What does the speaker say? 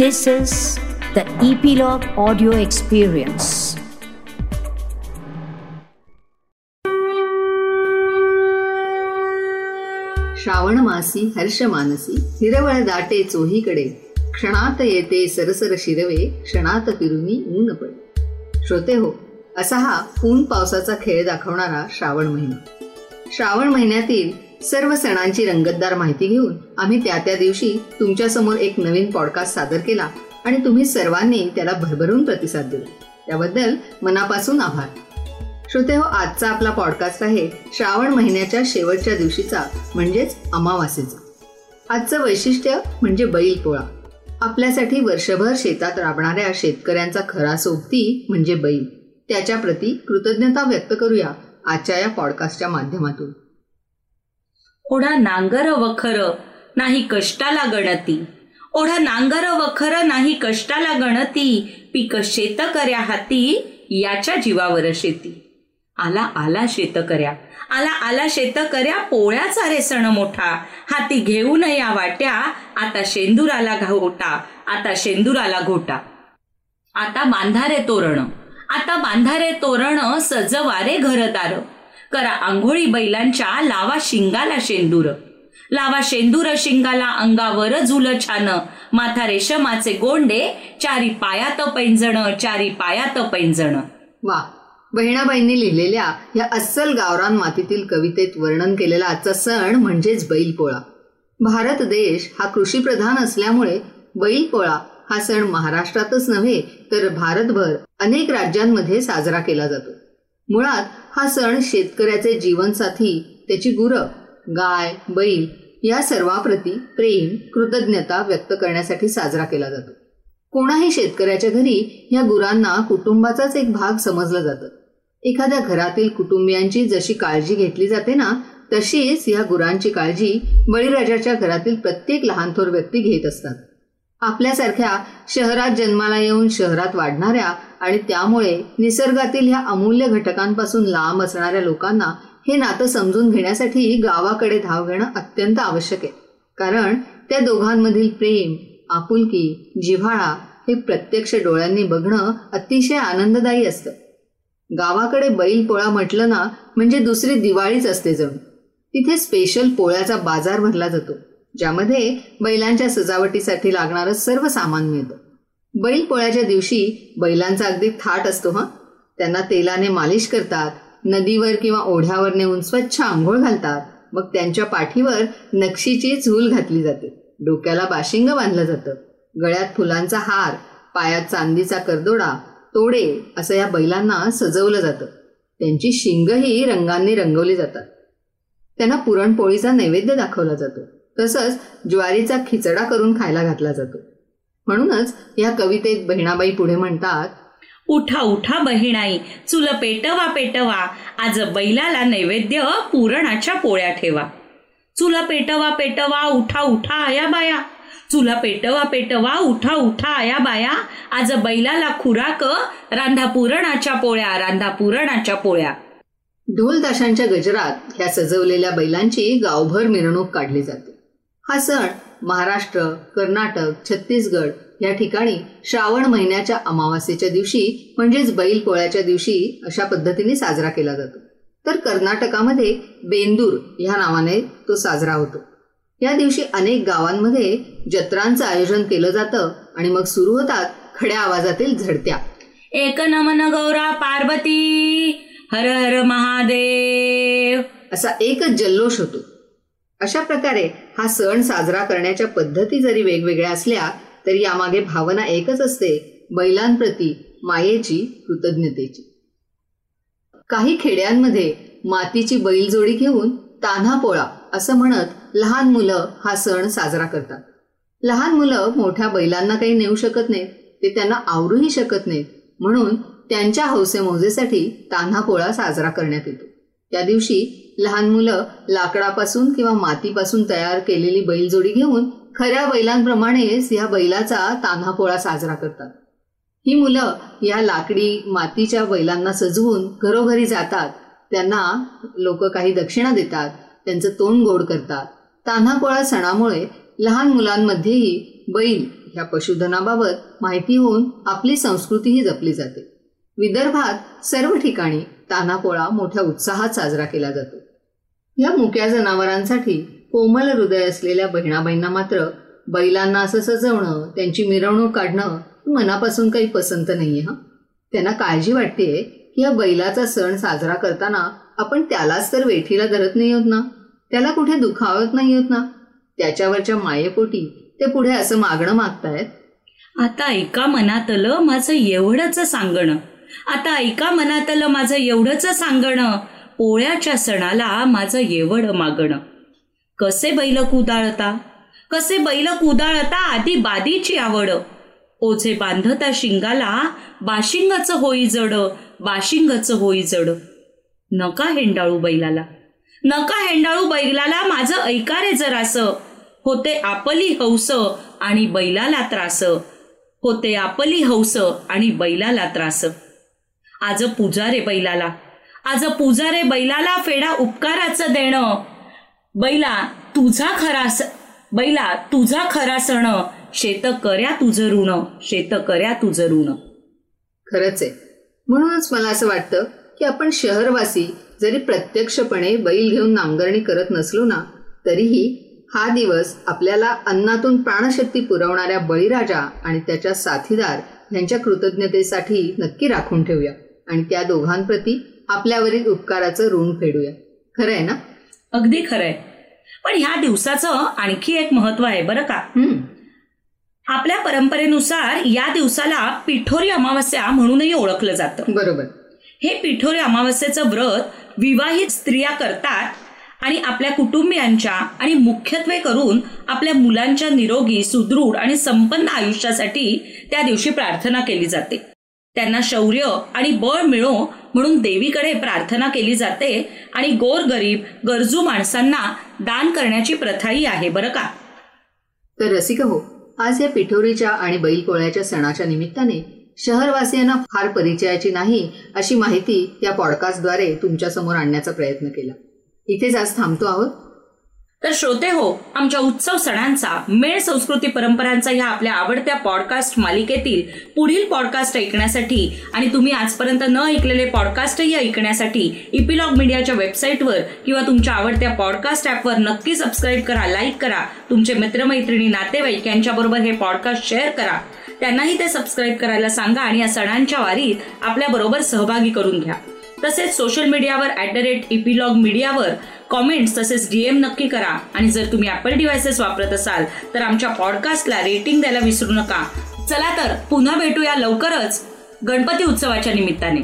This is the Epilogue Audio Experience. Shravan मासी हर्ष मानसी हिरवळ दाटे चोहीकडे क्षणात येते सरसर शिरवे क्षणात फिरुनी ऊन पडे श्रोते हो असा हा ऊन पावसाचा खेळ दाखवणारा श्रावण महिना श्रावण महिन्यातील सर्व सणांची रंगतदार माहिती घेऊन आम्ही त्या त्या दिवशी तुमच्यासमोर एक नवीन पॉडकास्ट सादर केला आणि तुम्ही सर्वांनी त्याला भरभरून प्रतिसाद दिला. त्याबद्दल मनापासून आभार. श्रोते हो आजचा आपला पॉडकास्ट आहे श्रावण महिन्याच्या शेवटच्या दिवशीचा म्हणजेच अमावास्येचा आजचं वैशिष्ट्य म्हणजे बैल पोळा. आपल्यासाठी वर्षभर शेतात राबणाऱ्या शेतकऱ्यांचा खरा सोबती म्हणजे बैल. त्याच्या प्रती कृतज्ञता व्यक्त करूया आजच्या या पॉडकास्टच्या माध्यमातून. ओढा नांगर वखर नाही कष्टाला गणती. ओढा नांगर वखर नाही कष्टाला गणती. पीक शेतकऱ्या हाती याच्या जीवावर शेती. आला आला शेतकऱ्या. आला आला शेतकऱ्या पोळ्याचा रे सण मोठा. हाती घेऊन या वाट्या आता शेंदुराला घोटा आता शेंदुराला घोटा. आता बांधारे तोरण. आता बांधारे तोरण सजवारे घरदार. करा आंघोळी बैलांच्या लावा शिंगाला शेंदूर. लावा शेंदूर शिंगाला अंगावर झुल छान माथा रेशमाचे गोंडे चारी पायात पैंजण चारी पायात पैंजण. वा बहिणाबाईंनी लिहिलेल्या या अस्सल गावरान मातीतील कवितेत वर्णन केलेला आजचा सण म्हणजेच बैलपोळा. भारत देश हा कृषीप्रधान असल्यामुळे बैलपोळा हा सण महाराष्ट्रातच नव्हे तर भारतभर अनेक राज्यांमध्ये साजरा केला जातो. मुळात हा सण शेतकऱ्याचे जीवनसाथी त्याची गुरं गाय बैल या सर्वाप्रती प्रेम कृतज्ञता व्यक्त करण्यासाठी साजरा केला जातो. कोणाही शेतकऱ्याच्या घरी या गुरांना कुटुंबाचाच एक भाग समजलं जातं. एखाद्या घरातील कुटुंबियांची जशी काळजी घेतली जाते ना तशीच या गुरांची काळजी बळीराजाच्या घरातील प्रत्येक लहानथोर व्यक्ती घेत असतात. आपल्यासारख्या शहरात जन्माला येऊन शहरात वाढणाऱ्या आणि त्यामुळे निसर्गातील ह्या अमूल्य घटकांपासून लांब असणाऱ्या लोकांना हे नातं समजून घेण्यासाठी गावाकडे धाव घेणं अत्यंत आवश्यक आहे. कारण त्या दोघांमधील प्रेम आपुलकी जिव्हाळा हे प्रत्यक्ष डोळ्यांनी बघणं अतिशय आनंददायी असतं. गावाकडे बैल पोळा म्हटलं ना म्हणजे दुसरी दिवाळीच असते जणू. तिथे स्पेशल पोळ्याचा बाजार भरला जातो. ज्यामध्ये बैलांच्या सजावटीसाठी लागणारं सर्व सामान मिळतं. बैल पोळ्याच्या दिवशी बैलांचा अगदी थाट असतो हा? त्यांना तेलाने मालिश करतात नदीवर किंवा ओढ्यावर नेऊन स्वच्छ आंघोळ घालतात मग त्यांच्या पाठीवर नक्षीची झूल घातली जाते. डोक्याला बाशिंग बांधलं जातं. गळ्यात फुलांचा हार पायात चांदीचा करदोडा तोडे असं या बैलांना सजवलं जातं. त्यांची शिंगही रंगांनी रंगवली जातात. त्यांना पुरणपोळीचा नैवेद्य दाखवला जातो. तसंच ज्वारीचा खिचडा करून खायला घातला जातो. म्हणूनच या कवितेत बहिणाबाई पुढे म्हणतात उठा उठा बहिणाई चुल पेटवा पेटवा आज बैलाला नैवेद्य पुरणाच्या पोळ्या ठेवा. चुल पेटवा पेटवा उठा उठा आया बाया. चुला पेटवा पेटवा उठा उठा आया बाया. आज बैलाला खुराक रांधा पुरणाच्या पोळ्या रांधा पुरणाच्या पोळ्या. ढोल ताशांच्या गजरात ह्या सजवलेल्या बैलांची गावभर मिरवणूक काढली जाते. हा सण महाराष्ट्र कर्नाटक छत्तीसगड या ठिकाणी श्रावण महिन्याच्या अमावास्येच्या दिवशी म्हणजेच बैल पोळ्याच्या दिवशी अशा पद्धतीने साजरा केला जातो. तर कर्नाटकामध्ये बेंदूर ह्या नावाने तो साजरा होतो. या दिवशी अनेक गावांमध्ये जत्रांचं आयोजन केलं जातं आणि मग सुरू होतात खड्या आवाजातील झडत्या. एक नमन गौरा पार्वती हर हर महादेव. असा एकच जल्लोष होतो. अशा प्रकारे हा सण साजरा करण्याच्या पद्धती जरी वेगवेगळ्या असल्या तरी यामागे भावना एकच असते बैलांप्रती मायेची कृतज्ञतेची. काही खेड्यांमध्ये मातीची बैलजोडी घेऊन तान्हा पोळा असं म्हणत लहान मुलं हा सण साजरा करतात. लहान मुलं मोठ्या बैलांना काही नेऊ शकत नाहीत ते त्यांना आवरूही शकत नाहीत म्हणून त्यांच्या हौसेमौजेसाठी तान्हा पोळा साजरा करण्यात येतो. त्या दिवशी लहान मुलं लाकडापासून किंवा मातीपासून तयार केलेली बैलजोडी घेऊन खऱ्या बैलांप्रमाणेच या बैलाचा तान्हापोळा साजरा करतात. ही मुलं या लाकडी मातीच्या बैलांना सजवून घरोघरी जातात. त्यांना लोक काही दक्षिणा देतात. त्यांचं तोंड गोड करतात. तान्हापोळा सणामुळे लहान मुलांमध्येही बैल ह्या पशुधनाबाबत माहिती होऊन आपली संस्कृतीही जपली जाते. विदर्भात सर्व ठिकाणी तान्हापोळा मोठ्या उत्साहात साजरा केला जातो. या मुक्या जनावरांसाठी कोमल हृदय असलेल्या बहिणाबाईंना मात्र बैलांना असं सजवणं त्यांची मिरवणूक काढणं मनापासून काही पसंत नाहीये हा. त्यांना काळजी वाटतेय की या बैलाचा सण साजरा करताना आपण त्यालाच तर वेठीला धरत नाही होत ना? त्याला कुठे दुखावत नाही होत ना? त्याच्यावरच्या मायेपोटी ते पुढे असं मागणं मागतायत? आता एका मनातलं माझं एवढंच सांगणं. आता ऐका मनातलं माझं एवढंच सांगणं. पोळ्याच्या सणाला माझं एवढं मागणं. कसे बैल कुदाळता? कसे बैल कुदाळता आधी बादीची आवड? ओझे बांधता शिंगाला बाशिंगाचं होई जड बाशिंगाचं होई जड. नका हेंडाळू बैलाला. नका हेंडाळू बैलाला माझं ऐकारे जरास. होते आपली हौस आणि बैलाला त्रास. होते आपली हौस आणि बैलाला त्रास. आज पूजा रे बैलाला. आज पुजारे बैलाला फेडा उपकाराचं देणं. बैला तुझा खरा स बैला तुझा खरा सण. शेत कर्या तुझं ऋण शेत कर्या तुझं ऋण. खरंच आहे. म्हणूनच मला असं वाटतं की आपण शहरवासी जरी प्रत्यक्षपणे बैल घेऊन नांगरणी करत नसलो ना तरीही हा दिवस आपल्याला अन्नातून प्राणशक्ती पुरवणाऱ्या बळीराजा आणि त्याच्या साथीदार यांच्या कृतज्ञतेसाठी नक्की राखून ठेवूया. आणि त्या दोघांप्रती आपल्यावरील उपकाराचं ऋण फेडूया. खरं आहे ना? अगदी खरंय. पण ह्या दिवसाचं आणखी एक महत्त्व आहे बरं का? आपल्या परंपरेनुसार या दिवसाला पिठोरी अमावस्या म्हणूनही ओळखलं जातं. बरोबर. हे पिठोरी अमावस्येचं व्रत विवाहित स्त्रिया करतात आणि आपल्या कुटुंबियांच्या आणि मुख्यत्वे करून आपल्या मुलांच्या निरोगी सुदृढ आणि संपन्न आयुष्यासाठी त्या दिवशी प्रार्थना केली जाते. त्यांना शौर्य आणि बळ मिळो म्हणून देवीकडे प्रार्थना केली जाते आणि गोरगरीब गरजू माणसांना दान करण्याची प्रथाही आहे बरं का? तर रसिक हो आज या पिठोरीच्या आणि बैलपोळ्याच्या सणाच्या निमित्ताने शहरवासियांना फार परिचयाची नाही अशी माहिती या पॉडकास्टद्वारे तुमच्यासमोर आणण्याचा प्रयत्न केला. इथेच आज थांबतो आहोत. तर श्रोते हो आमच्या उत्सव सणांचा मेळ संस्कृती परंपरांचा ह्या आपल्या आवडत्या पॉडकास्ट मालिकेतील पुढील पॉडकास्ट ऐकण्यासाठी आणि तुम्ही आजपर्यंत न ऐकलेले पॉडकास्टही ऐकण्यासाठी इपिलॉग मीडियाच्या वेबसाईटवर किंवा तुमच्या आवडत्या पॉडकास्ट ॲपवर नक्की सबस्क्राईब करा लाईक करा. तुमचे मित्रमैत्रिणी नातेवाईक यांच्याबरोबर हे पॉडकास्ट शेअर करा. त्यांनाही ते सबस्क्राईब करायला सांगा आणि या सणांच्या वारीत आपल्याबरोबर सहभागी करून घ्या. तसेच सोशल मीडियावर ॲट द रेट इपिलॉग मीडियावर कॉमेंट्स तसेच डीएम नक्की करा. आणि जर तुम्ही ॲपल डिव्हायसेस वापरत असाल तर आमच्या पॉडकास्टला रेटिंग द्यायला विसरू नका. चला तर पुन्हा भेटूया लवकरच गणपती उत्सवाच्या निमित्ताने.